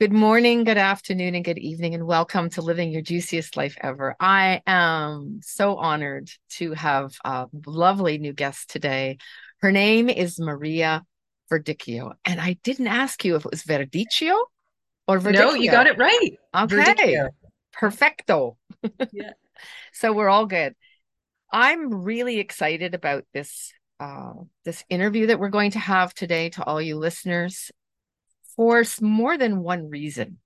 Good morning, good afternoon, and good evening, and welcome to Living Your Juiciest Life Ever. I am so honored to have a lovely new guest today. Her name is Maria Verdicchio, and I didn't ask you if it was Verdicchio or Verdicchio. No, you got it right. Okay, Verdicchio. perfecto. Yeah. So we're all good. I'm really excited about this uh, this interview that we're going to have today to all you listeners for more than one reason.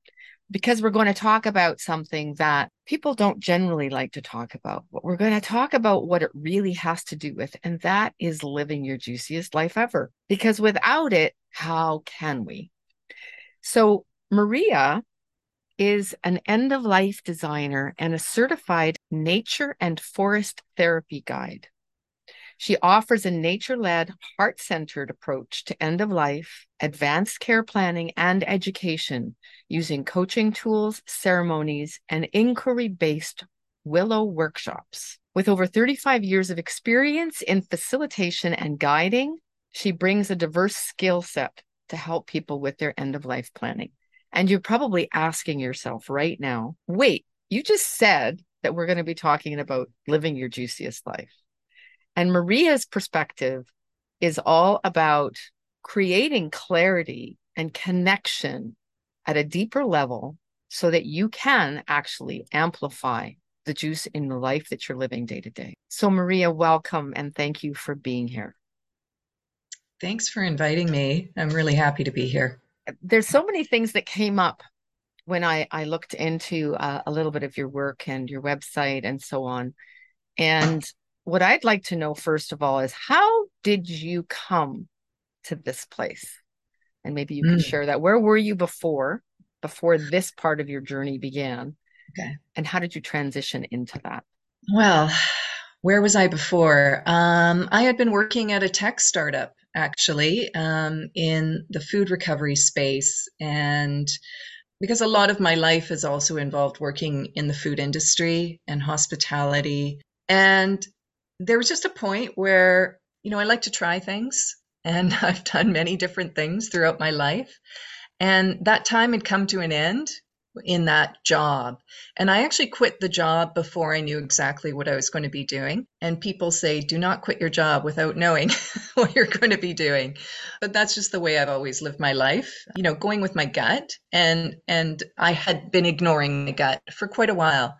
Because we're going to talk about something that people don't generally like to talk about. But we're going to talk about what it really has to do with, and that is living your juiciest life ever. Because without it, how can we? So, Maria is an end of life designer and a certified nature and forest therapy guide. She offers a nature led, heart centered approach to end of life, advanced care planning, and education using coaching tools, ceremonies, and inquiry based Willow workshops. With over 35 years of experience in facilitation and guiding, she brings a diverse skill set to help people with their end of life planning. And you're probably asking yourself right now, wait, you just said that we're going to be talking about living your juiciest life. And Maria's perspective is all about creating clarity and connection at a deeper level so that you can actually amplify the juice in the life that you're living day to day. So, Maria, welcome and thank you for being here. Thanks for inviting me. I'm really happy to be here. There's so many things that came up when I, I looked into uh, a little bit of your work and your website and so on. And what I'd like to know, first of all, is how did you come to this place? And maybe you mm. can share that. Where were you before, before this part of your journey began? Okay. And how did you transition into that? Well, where was I before? Um, I had been working at a tech startup actually um, in the food recovery space. And because a lot of my life has also involved working in the food industry and hospitality. And there was just a point where, you know, I like to try things and I've done many different things throughout my life. And that time had come to an end in that job. And I actually quit the job before I knew exactly what I was going to be doing. And people say, do not quit your job without knowing what you're going to be doing. But that's just the way I've always lived my life, you know, going with my gut. And, and I had been ignoring my gut for quite a while.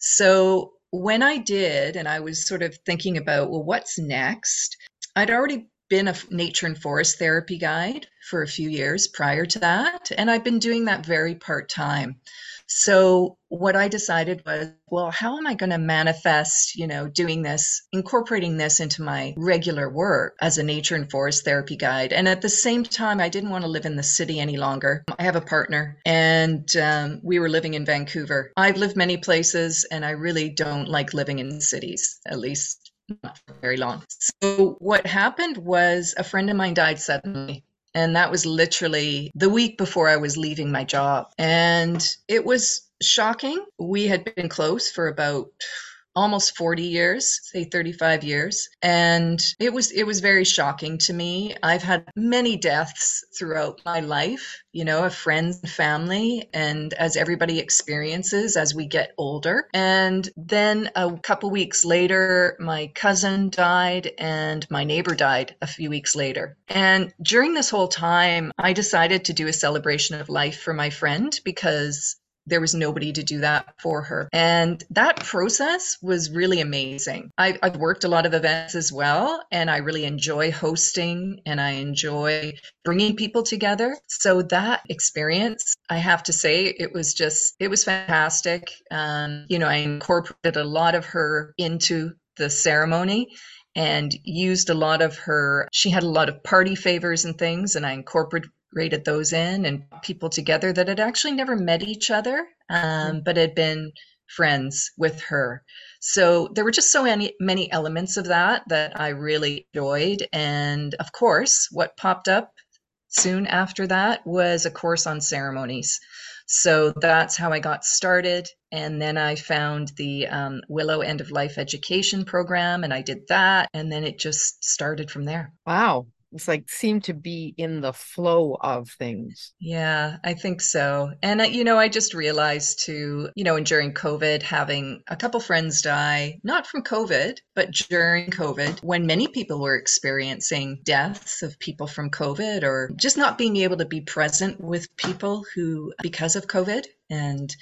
So when I did, and I was sort of thinking about, well, what's next? I'd already been a nature and forest therapy guide for a few years prior to that, and I've been doing that very part time. So what I decided was, well, how am I going to manifest, you know, doing this, incorporating this into my regular work as a nature and forest therapy guide? And at the same time, I didn't want to live in the city any longer. I have a partner and um, we were living in Vancouver. I've lived many places and I really don't like living in cities, at least not very long. So what happened was a friend of mine died suddenly and that was literally the week before I was leaving my job. And it was shocking. We had been close for about almost 40 years say 35 years. And it was it was very shocking to me. I've had many deaths throughout my life you know of friends and family and as everybody experiences as we get older. And then a couple weeks later my cousin died and my neighbor died a few weeks later. And during this whole time i decided to do a celebration of life for my friend because there was nobody to do that for her. And that process was really amazing. I, have worked a lot of events as well, and I really enjoy hosting and I enjoy bringing people together. So that experience, I have to say, it was just, it was fantastic. Um, you know, I incorporated a lot of her into the ceremony and used a lot of her she had a lot of party favors and things and i incorporated rated those in and people together that had actually never met each other, um, mm-hmm. but had been friends with her. So there were just so many, many elements of that that I really enjoyed. And of course, what popped up soon after that was a course on ceremonies. So that's how I got started. And then I found the um, Willow End of Life Education Program and I did that. And then it just started from there. Wow. It's like seem to be in the flow of things. Yeah, I think so. And, uh, you know, I just realized too, you know, and during COVID, having a couple friends die, not from COVID, but during COVID, when many people were experiencing deaths of people from COVID or just not being able to be present with people who, because of COVID, and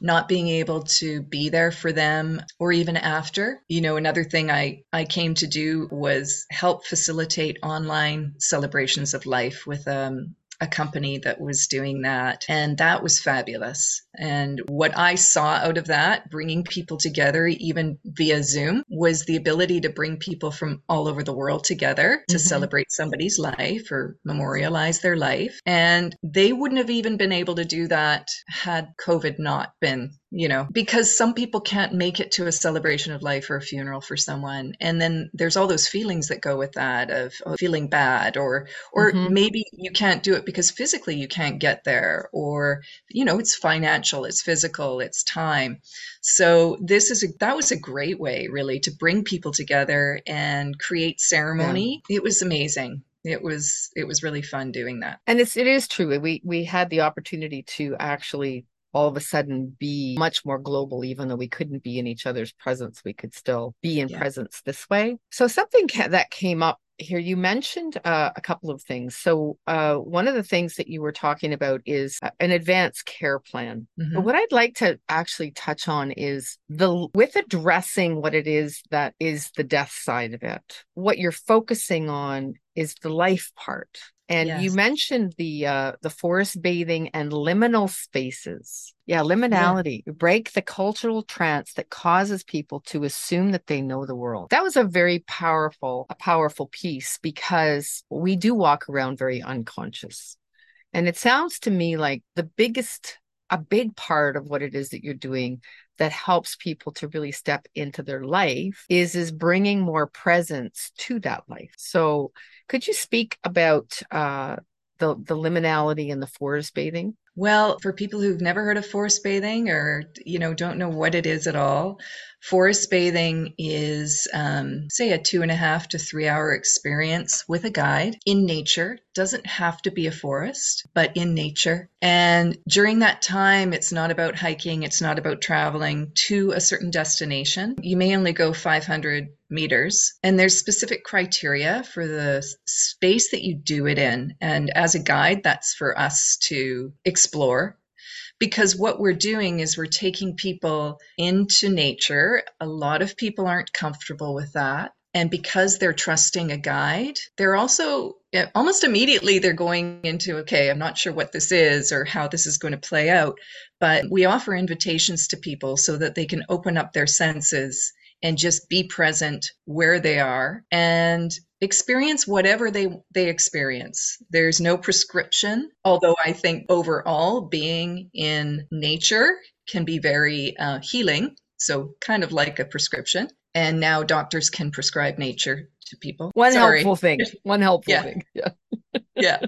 not being able to be there for them or even after. You know, another thing I, I came to do was help facilitate online celebrations of life with um, a company that was doing that. And that was fabulous. And what I saw out of that, bringing people together, even via Zoom, was the ability to bring people from all over the world together to mm-hmm. celebrate somebody's life or memorialize their life. And they wouldn't have even been able to do that had COVID not been you know, because some people can't make it to a celebration of life or a funeral for someone. And then there's all those feelings that go with that of, of feeling bad or or mm-hmm. maybe you can't do it because physically you can't get there or you know, it's financial, it's physical, it's time. So this is a that was a great way really to bring people together and create ceremony. Yeah. It was amazing it was it was really fun doing that and it's it is true we we had the opportunity to actually all of a sudden be much more global, even though we couldn't be in each other's presence, we could still be in yeah. presence this way. So, something ca- that came up here, you mentioned uh, a couple of things. So, uh, one of the things that you were talking about is uh, an advanced care plan. Mm-hmm. But what I'd like to actually touch on is the with addressing what it is that is the death side of it, what you're focusing on is the life part and yes. you mentioned the uh, the forest bathing and liminal spaces. Yeah, liminality. Yeah. Break the cultural trance that causes people to assume that they know the world. That was a very powerful, a powerful piece because we do walk around very unconscious. And it sounds to me like the biggest, a big part of what it is that you're doing that helps people to really step into their life is is bringing more presence to that life. So could you speak about uh, the the liminality and the forest bathing? Well, for people who've never heard of forest bathing or you know don't know what it is at all, forest bathing is um, say a two and a half to three hour experience with a guide in nature. Doesn't have to be a forest, but in nature. And during that time, it's not about hiking. It's not about traveling to a certain destination. You may only go 500 meters. And there's specific criteria for the space that you do it in. And as a guide, that's for us to explore. Because what we're doing is we're taking people into nature. A lot of people aren't comfortable with that. And because they're trusting a guide, they're also almost immediately they're going into, okay, I'm not sure what this is or how this is going to play out. But we offer invitations to people so that they can open up their senses and just be present where they are and experience whatever they they experience there's no prescription although i think overall being in nature can be very uh, healing so kind of like a prescription and now doctors can prescribe nature to people one Sorry. helpful thing one helpful yeah. thing yeah yeah.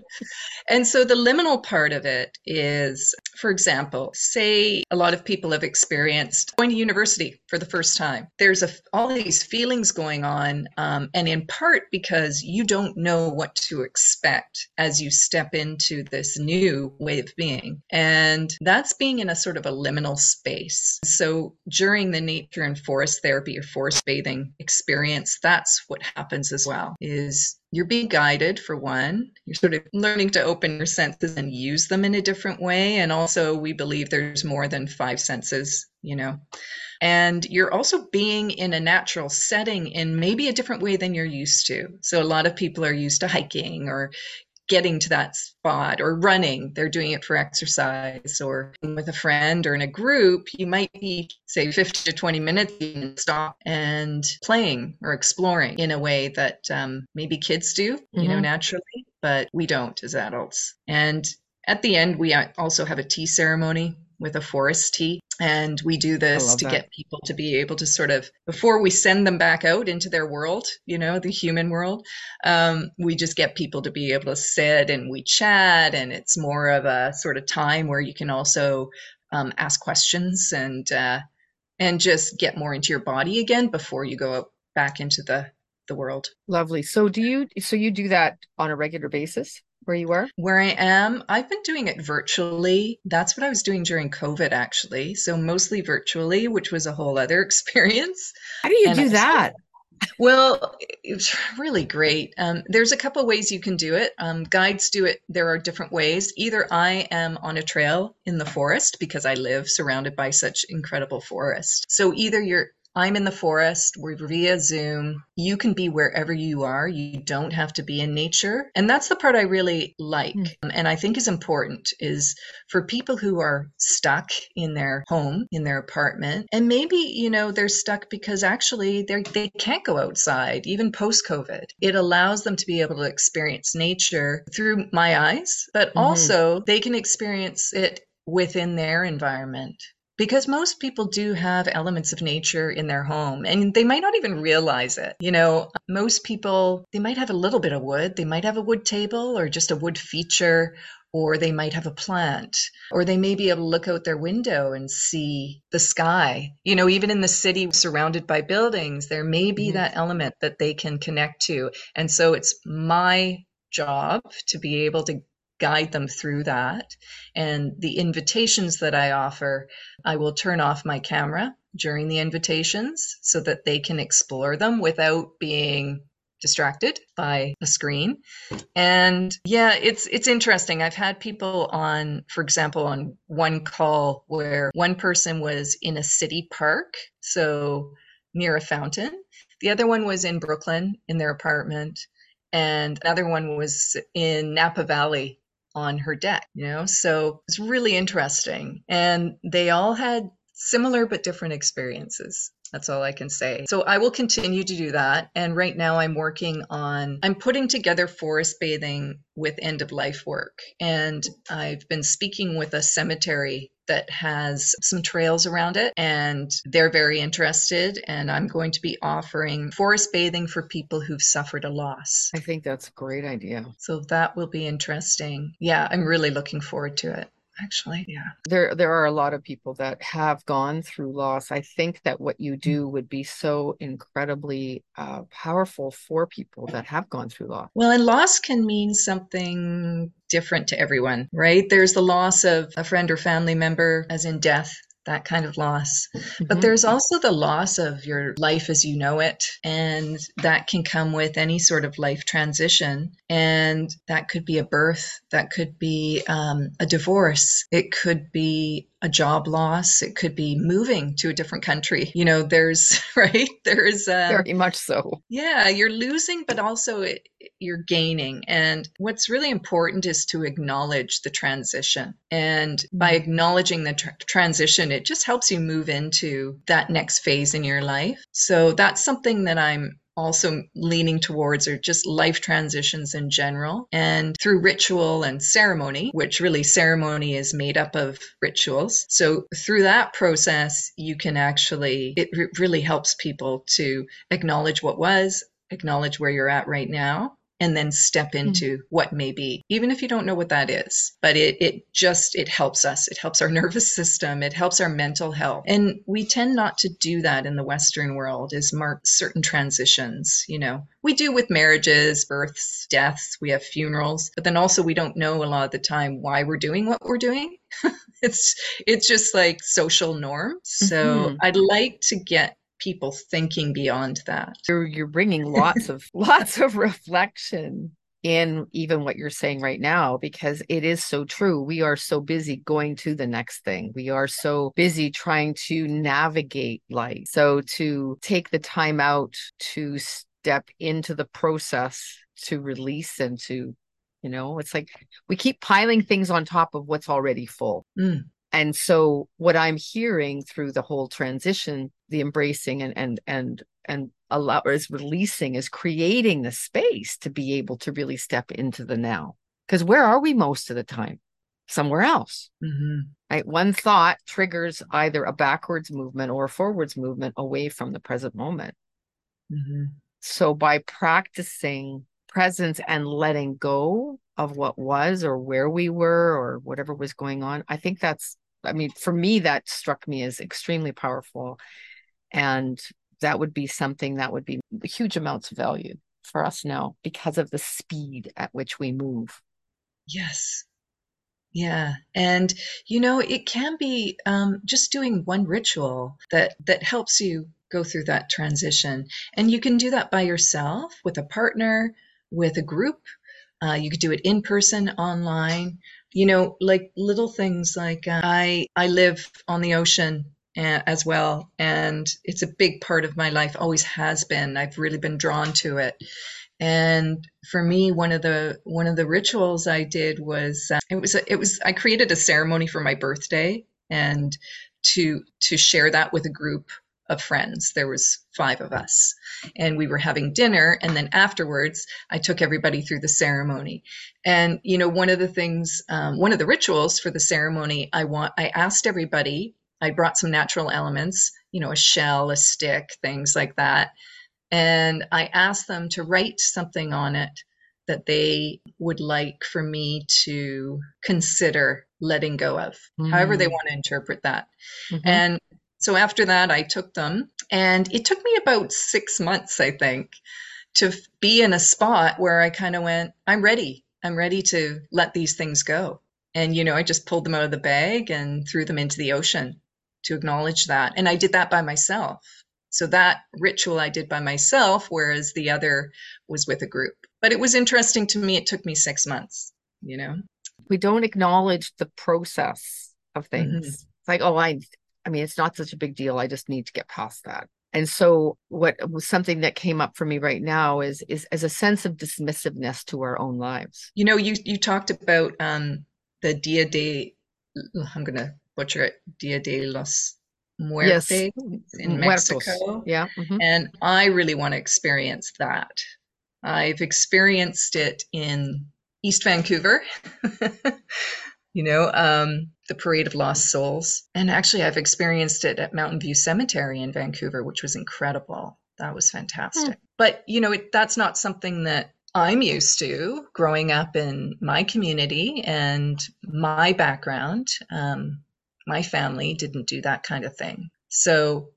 And so the liminal part of it is, for example, say a lot of people have experienced going to university for the first time. There's a, all these feelings going on, um, and in part because you don't know what to expect as you step into this new way of being. And that's being in a sort of a liminal space. So during the nature and forest therapy or forest bathing experience, that's what happens as well, is you're being guided for one you're sort of learning to open your senses and use them in a different way and also we believe there's more than five senses you know and you're also being in a natural setting in maybe a different way than you're used to so a lot of people are used to hiking or getting to that spot or running they're doing it for exercise or with a friend or in a group you might be say 50 to 20 minutes and stop and playing or exploring in a way that um, maybe kids do mm-hmm. you know mm-hmm. naturally but we don't as adults and at the end we also have a tea ceremony with a forest tea. And we do this to that. get people to be able to sort of, before we send them back out into their world, you know, the human world, um, we just get people to be able to sit and we chat. And it's more of a sort of time where you can also um, ask questions and, uh, and just get more into your body again before you go back into the the world. Lovely. So do you so you do that on a regular basis where you are? Where I am, I've been doing it virtually. That's what I was doing during COVID actually. So mostly virtually, which was a whole other experience. How do you and do that? Well, it's really great. Um, there's a couple ways you can do it. Um, guides do it. There are different ways. Either I am on a trail in the forest because I live surrounded by such incredible forest. So either you're I'm in the forest. We're via Zoom. You can be wherever you are. You don't have to be in nature. And that's the part I really like mm. and I think is important is for people who are stuck in their home, in their apartment, and maybe, you know, they're stuck because actually they they can't go outside even post COVID. It allows them to be able to experience nature through my eyes, but mm-hmm. also they can experience it within their environment because most people do have elements of nature in their home and they might not even realize it. You know, most people, they might have a little bit of wood, they might have a wood table or just a wood feature, or they might have a plant, or they may be able to look out their window and see the sky. You know, even in the city surrounded by buildings, there may be mm-hmm. that element that they can connect to. And so it's my job to be able to guide them through that. And the invitations that I offer, I will turn off my camera during the invitations so that they can explore them without being distracted by a screen. And yeah it's it's interesting. I've had people on for example on one call where one person was in a city park so near a fountain. The other one was in brooklyn in their apartment and another one was in napa valley on her deck, you know? So it's really interesting. And they all had similar but different experiences. That's all I can say. So I will continue to do that. And right now I'm working on, I'm putting together forest bathing with end of life work. And I've been speaking with a cemetery that has some trails around it and they're very interested and i'm going to be offering forest bathing for people who've suffered a loss. I think that's a great idea. So that will be interesting. Yeah i'm really looking forward to it actually yeah. There there are a lot of people that have gone through loss. I think that what you do would be so incredibly uh, powerful for people that have gone through loss. Well and loss can mean something different to everyone right? There's the loss of a friend or family member as in death that kind of loss. Mm-hmm. But there's also the loss of your life as you know it. And that can come with any sort of life transition. And that could be a birth, that could be um, a divorce, it could be a job loss, it could be moving to a different country. You know, there's, right? There's um, very much so. Yeah, you're losing, but also it, you're gaining. And what's really important is to acknowledge the transition. And by mm-hmm. acknowledging the tr- transition, it just helps you move into that next phase in your life. So that's something that I'm also leaning towards are just life transitions in general. And through ritual and ceremony which really ceremony is made up of rituals. So through that process you can actually it really helps people to acknowledge what was acknowledge where you're at right now and then step hmm. into mm-hmm. what may be even if you don't know what that is. But it it just it helps us. It helps our nervous system. It helps our mental health. And we tend not to do that in the western world is mark certain transitions you know. We do with marriages births deaths. We have funerals. But then also we don't know a lot of the time why we're doing what we're doing. It's it's just like social norm so mm-hmm. i'd like to get people thinking beyond that. You're you're bringing lots of lots of reflection in even what you're saying right now because it is so true. We are so busy going to the next thing. We are so busy trying to navigate life. So to take the time out to step into the process to release and to you know it's like we keep piling things on top of what's already full mm. And so what I'm hearing through the whole transition, the embracing and and and and allow is releasing is creating the space to be able to really step into the now. Because where are we most of the time? Somewhere else. Mm-hmm. Right. One thought triggers either a backwards movement or a forwards movement away from the present moment. Mm-hmm. So by practicing presence and letting go of what was or where we were or whatever was going on, I think that's I mean, for me, that struck me as extremely powerful and that would be something that would be huge amounts of value for us now because of the speed at which we move. Yes. Yeah. And, you know, it can be um, just doing one ritual that, that helps you go through that transition. And you can do that by yourself, with a partner, with a group. Uh, you could do it in person, online. You know, like little things like uh, I I live on the ocean as well, and it's a big part of my life. Always has been. I've really been drawn to it. And for me, one of the one of the rituals I did was uh, it was a, it was I created a ceremony for my birthday and to to share that with a group of friends. There was five of us, and we were having dinner. And then afterwards, I took everybody through the ceremony. And you know, one of the things, um, one of the rituals for the ceremony, I want, I asked everybody. I brought some natural elements, you know, a shell, a stick, things like that. And I asked them to write something on it that they would like for me to consider letting go of, mm. however they mm. want to interpret that. Mm-hmm. And so after that, I took them, and it took me about six months, I think, to be in a spot where I kind of went, I'm ready. I'm ready to let these things go. And, you know, I just pulled them out of the bag and threw them into the ocean to acknowledge that. And I did that by myself. So that ritual I did by myself, whereas the other was with a group. But it was interesting to me. It took me six months, you know? We don't acknowledge the process of things. Mm-hmm. It's like, oh, I I mean, it's not such a big deal. I just need to get past that. And so what was something that came up for me right now is is as a sense of dismissiveness to our own lives. You know, you you talked about um the Dia de I'm gonna butcher it, Dia de los Muertos yes. in Mexico. Yeah. Mm-hmm. And I really want to experience that. I've experienced it in East Vancouver. you know, um, the Parade of Lost Souls. And actually, I've experienced it at Mountain View Cemetery in Vancouver, which was incredible. That was fantastic. Mm. But, you know, it, that's not something that I'm used to growing up in my community and my background. Um, my family didn't do that kind of thing. So,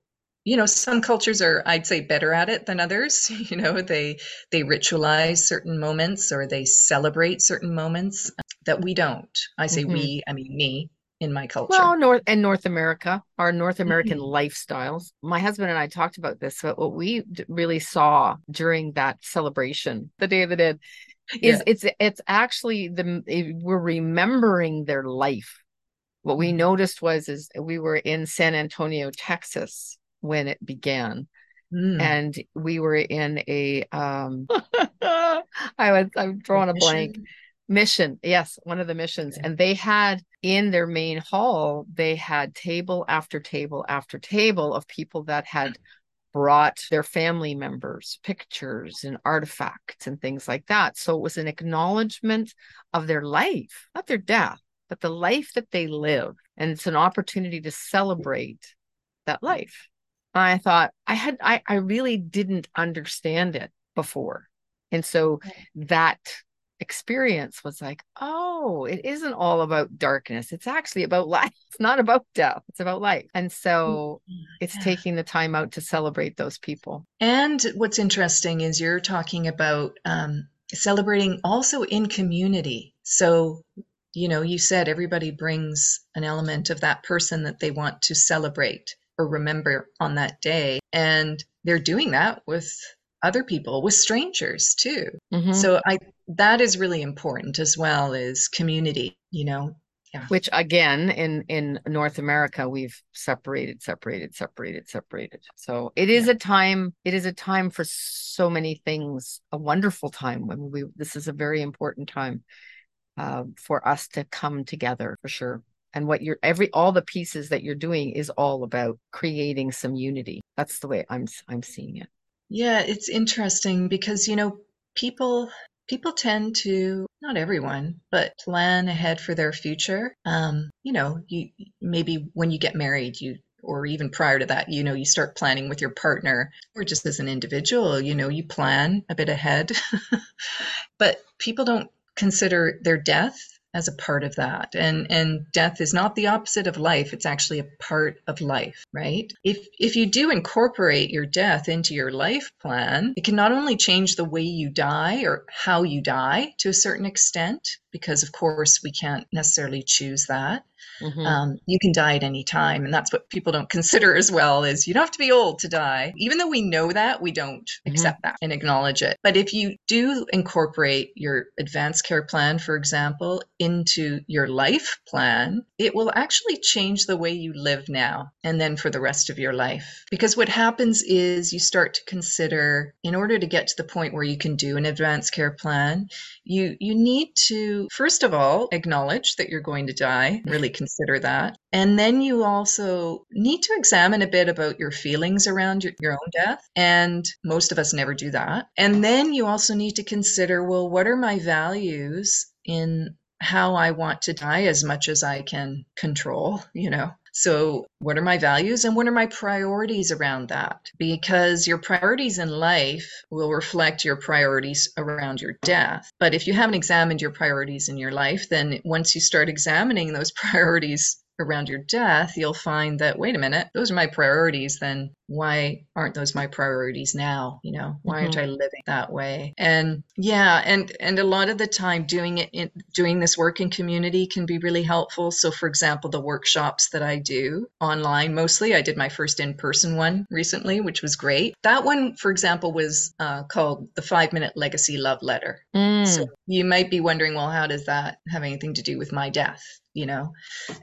you know, some cultures are, I'd say, better at it than others. You know, they they ritualize certain moments or they celebrate certain moments that we don't. I say mm-hmm. we, I mean me in my culture. Well, North and North America, our North American mm-hmm. lifestyles. My husband and I talked about this, but what we really saw during that celebration, the Day of the Dead, is yeah. it's it's actually the we're remembering their life. What we noticed was is we were in San Antonio, Texas when it began. Mm. And we were in a um I was I'm drawing a blank. Mission. Yes one of the missions. And they had in their main hall they had table after table after table of people that had brought their family members pictures and artifacts and things like that. So it was an acknowledgement of their life not their death but the life that they live and it's an opportunity to celebrate that life And i thought i had i, I really didn't understand it before and so that experience was like, oh, it isn't all about darkness. It's actually about life. It's not about death. It's about life. And so mm-hmm. it's yeah. taking the time out to celebrate those people. And what's interesting is you're talking about um, celebrating also in community. So, you know, you said everybody brings an element of that person that they want to celebrate or remember on that day. And they're doing that with other people with strangers too mm-hmm. so i that is really important as well as community you know yeah. which again in in north america we've separated separated separated separated so it is yeah. a time it is a time for so many things a wonderful time when we this is a very important time uh, for us to come together for sure. And what you're every all the pieces that you're doing is all about creating some unity. That's the way i'm i'm seeing it. Yeah, it's interesting because, you know, people people tend to not everyone but plan ahead for their future. Um, you know you maybe when you get married you or even prior to that you know you start planning with your partner or just as an individual you know you plan a bit ahead. But people don't consider their death as a part of that. And and death is not the opposite of life, it's actually a part of life, right? If if you do incorporate your death into your life plan, it can not only change the way you die or how you die to a certain extent, because of course we can't necessarily choose that Mm-hmm. Um, you can die at any time, and that's what people don't consider as well. Is you don't have to be old to die. Even though we know that, we don't mm-hmm. accept that and acknowledge it. But if you do incorporate your advanced care plan, for example, into your life plan, it will actually change the way you live now and then for the rest of your life. Because what happens is you start to consider, in order to get to the point where you can do an advanced care plan, you you need to first of all acknowledge that you're going to die, really consider that. And then you also need to examine a bit about your feelings around your, your own death. And most of us never do that. And then you also need to consider, well, what are my values in how I want to die as much as I can control, you know? So, what are my values and what are my priorities around that? Because your priorities in life will reflect your priorities around your death. But if you haven't examined your priorities in your life, then once you start examining those priorities around your death, you'll find that, wait a minute, those are my priorities. Then why aren't those my priorities now? You know, why mm-hmm. aren't I living that way? And yeah, and and a lot of the time doing it in doing this work in community can be really helpful. So for example, the workshops that I do online mostly, I did my first in-person one recently, which was great. That one, for example, was uh, called the Five Minute Legacy Love Letter. Mm. So you might be wondering, well, how does that have anything to do with my death? you know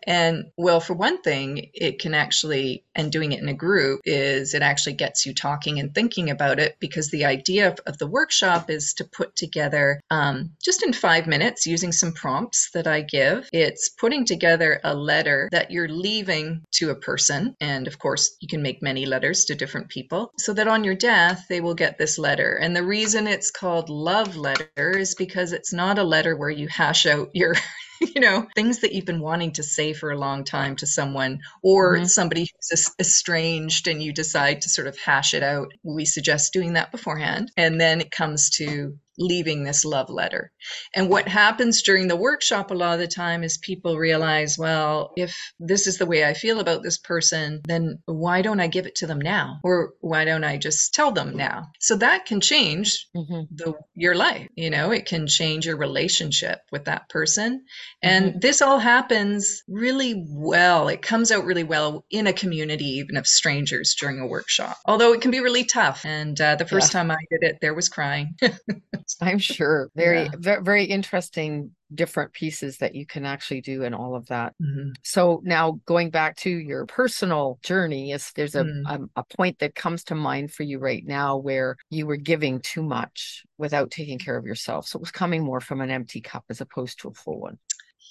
and well for one thing it can actually and doing it in a group is it actually gets you talking and thinking about it because the idea of, of the workshop is to put together um, just in five minutes using some prompts that i give. It's putting together a letter that you're leaving to a person. And of course you can make many letters to different people so that on your death they will get this letter. And the reason it's called love letter is because it's not a letter where you hash out your you know, things that you've been wanting to say for a long time to someone or mm-hmm. somebody who's estranged and you decide to sort of hash it out. We suggest doing that beforehand. And then it comes to leaving this love letter. And what happens during the workshop a lot of the time is people realize, well, if this is the way I feel about this person, then why don't I give it to them now? Or why don't I just tell them now? So that can change mm-hmm. the your life, you know, it can change your relationship with that person. And mm-hmm. this all happens really well. It comes out really well in a community even of strangers during a workshop. Although it can be really tough. And uh, the first yeah. time I did it, there was crying. I'm sure. Very, yeah. very interesting different pieces that you can actually do and all of that. Mm-hmm. So now going back to your personal journey, is there's a, mm. a, um, a point that comes to mind for you right now where you were giving too much without taking care of yourself. So it was coming more from an empty cup as opposed to a full one.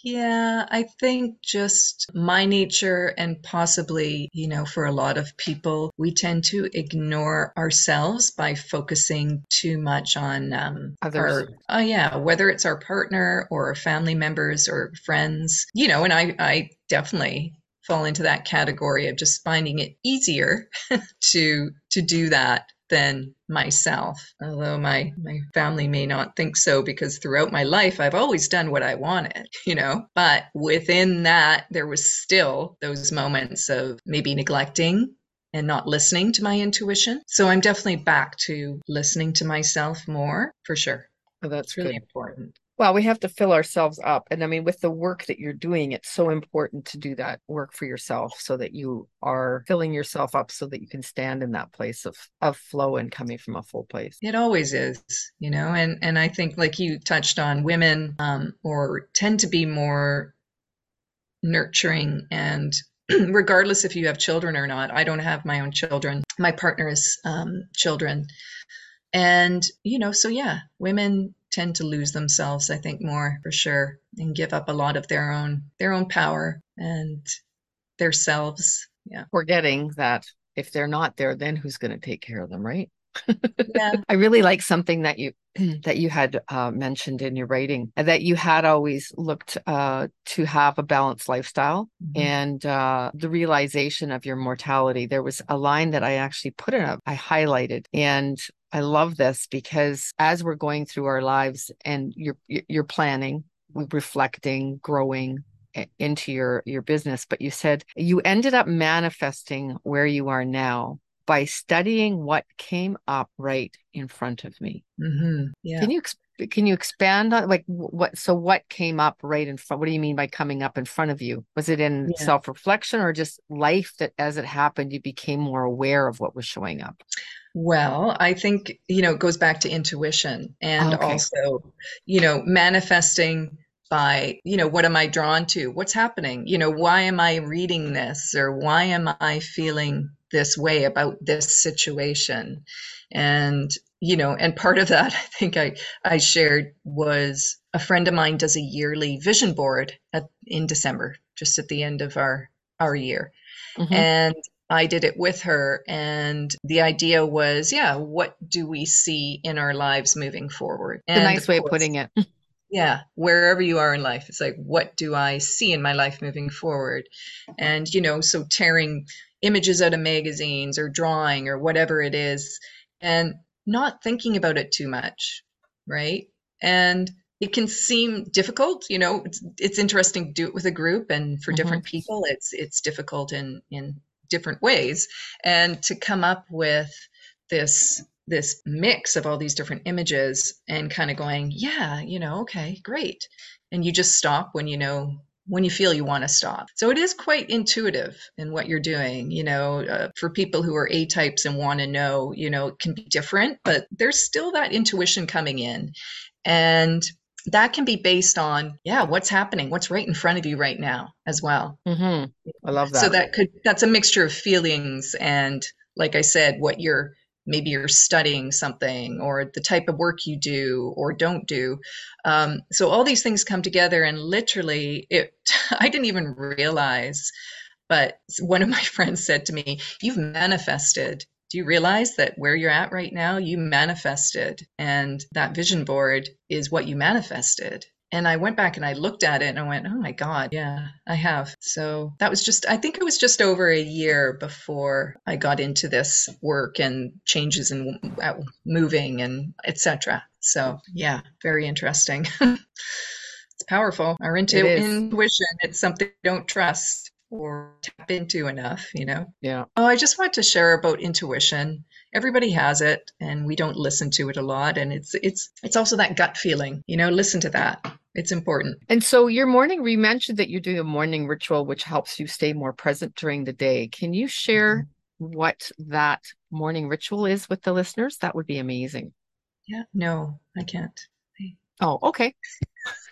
Yeah, I think just my nature and possibly, you know, for a lot of people, we tend to ignore ourselves by focusing too much on um, Others. our, oh yeah, whether it's our partner or family members or friends, you know, and I, I definitely fall into that category of just finding it easier to to do that than myself. Although my my family may not think so because throughout my life I've always done what I wanted, you know. But within that there was still those moments of maybe neglecting and not listening to my intuition. So I'm definitely back to listening to myself more for sure. Oh, that's really good. important. Well, we have to fill ourselves up. And I mean, with the work that you're doing, it's so important to do that work for yourself so that you are filling yourself up so that you can stand in that place of, of flow and coming from a full place. It always is, you know, and, and I think like you touched on women um, or tend to be more nurturing and regardless if you have children or not, I don't have my own children. My partner's um, children. And, you know, so yeah, women tend to lose themselves, I think, more for sure, and give up a lot of their own their own power and their selves. Yeah. Forgetting that if they're not there, then who's going to take care of them, right? yeah. I really like something that you that you had uh, mentioned in your writing that you had always looked uh, to have a balanced lifestyle mm-hmm. and uh, the realization of your mortality. There was a line that I actually put in a, I highlighted, and I love this because as we're going through our lives and you're you're planning reflecting, growing into your your business, but you said you ended up manifesting where you are now by studying what came up right in front of me. Mm-hmm. Yeah. Can you can you expand on like what so what came up right in front what do you mean by coming up in front of you was it in yeah. self-reflection or just life that as it happened you became more aware of what was showing up well i think you know it goes back to intuition and okay. also you know manifesting by you know what am i drawn to? What's happening? You know why am i reading this? Or why am i feeling this way about this situation? And you know and part of that i think i i shared was a friend of mine does a yearly vision board at, in december just at the end of our our year. Mm-hmm. and i did it with her and the idea was yeah what do we see in our lives moving forward and a nice way of putting it yeah wherever you are in life it's like what do i see in my life moving forward and you know so tearing images out of magazines or drawing or whatever it is and not thinking about it too much, right? And it can seem difficult, you know, it's, it's interesting to do it with a group and for mm-hmm. different people it's it's difficult in in different ways and to come up with this this mix of all these different images and kind of going, yeah, you know, okay, great. And you just stop when you know when you feel you want to stop. So it is quite intuitive in what you're doing. You know, uh, for people who are A types and want to know, you know, it can be different, but there's still that intuition coming in. And that can be based on, yeah, what's happening, what's right in front of you right now as well. Mm-hmm. I love that. So that could, that's a mixture of feelings and, like I said, what you're maybe you're studying something or the type of work you do or don't do um, so all these things come together and literally it i didn't even realize but one of my friends said to me you've manifested do you realize that where you're at right now you manifested and that vision board is what you manifested and I went back and I looked at it and I went, oh my God, yeah, I have. So that was just, I think it was just over a year before I got into this work and changes uh, moving and etc. So yeah, very interesting. it's powerful. Our intu- it intuition, it's something we don't trust or tap into enough, you know? Yeah. Oh, I just want to share about intuition. Everybody has it and we don't listen to it a lot. And it's it's it's also that gut feeling, you know, listen to that it's important. And so your morning, we mentioned that you do a morning ritual, which helps you stay more present during the day. Can you share mm-hmm. what that morning ritual is with the listeners? That would be amazing. Yeah, no, I can't. Oh, okay.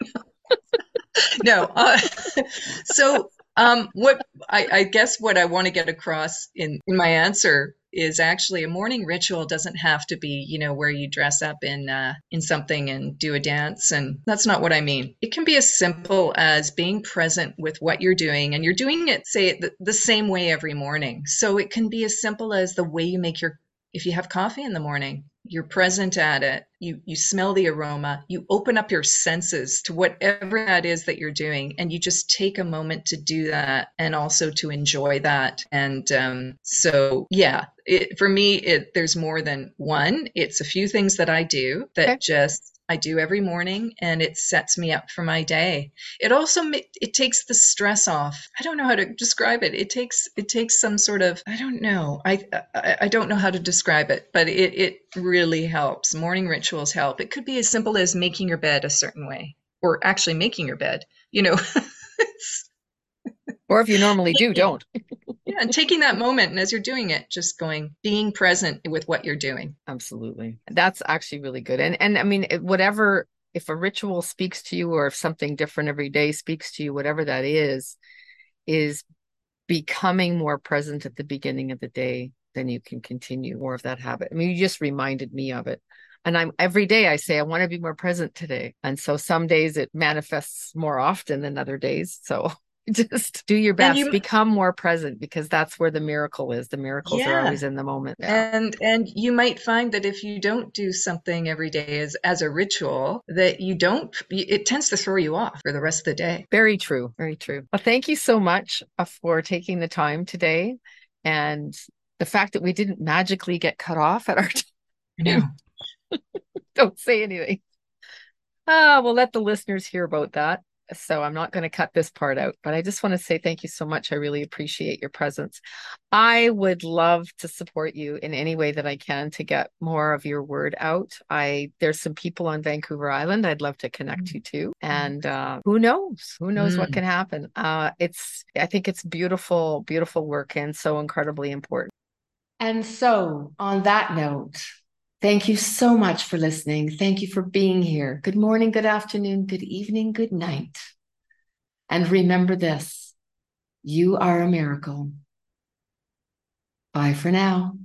no. Uh, so um, what I, I, guess what I want to get across in, in my answer is actually a morning ritual doesn't have to be you know where you dress up in uh, in something and do a dance and that's not what i mean. It can be as simple as being present with what you're doing and you're doing it say the, the same way every morning. So it can be as simple as the way you make your if you have coffee in the morning you're present at it. You you smell the aroma. You open up your senses to whatever that is that you're doing and you just take a moment to do that and also to enjoy that. And um, so yeah it, for me it there's more than one. It's a few things that i do that okay. just I do every morning and it sets me up for my day. It also it takes the stress off. I don't know how to describe it. It takes it takes some sort of I don't know. I I, I don't know how to describe it, but it it really helps. Morning rituals help. It could be as simple as making your bed a certain way or actually making your bed. You know, or if you normally do, don't. yeah, and taking that moment and as you're doing it, just going, being present with what you're doing. Absolutely. That's actually really good. And and I mean, whatever if a ritual speaks to you or if something different every day speaks to you, whatever that is, is becoming more present at the beginning of the day, then you can continue more of that habit. I mean, you just reminded me of it. And I'm every day I say I want to be more present today. And so some days it manifests more often than other days. So just do your best you, become more present because that's where the miracle is the miracles yeah. are always in the moment yeah. and and you might find that if you don't do something every day as as a ritual that you don't it tends to throw you off for the rest of the day very true very true well thank you so much uh, for taking the time today and the fact that we didn't magically get cut off at our time no. don't say anything Ah, we'll let the listeners hear about that. So I'm not going to cut this part out, but I just want to say thank you so much. I really appreciate your presence. I would love to support you in any way that I can to get more of your word out. I there's some people on Vancouver Island I'd love to connect mm. you to, and uh, who knows? Who knows mm. what can happen? Uh, it's I think it's beautiful, beautiful work, and so incredibly important. And so, on that note, Thank you so much for listening. Thank you for being here. Good morning, good afternoon, good evening, good night. And remember this you are a miracle. Bye for now.